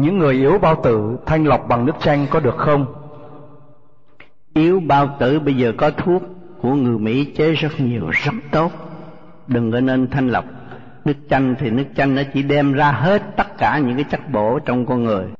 Những người yếu bao tử thanh lọc bằng nước chanh có được không? Yếu bao tử bây giờ có thuốc của người Mỹ chế rất nhiều, rất tốt. Đừng có nên thanh lọc. Nước chanh thì nước chanh nó chỉ đem ra hết tất cả những cái chất bổ trong con người.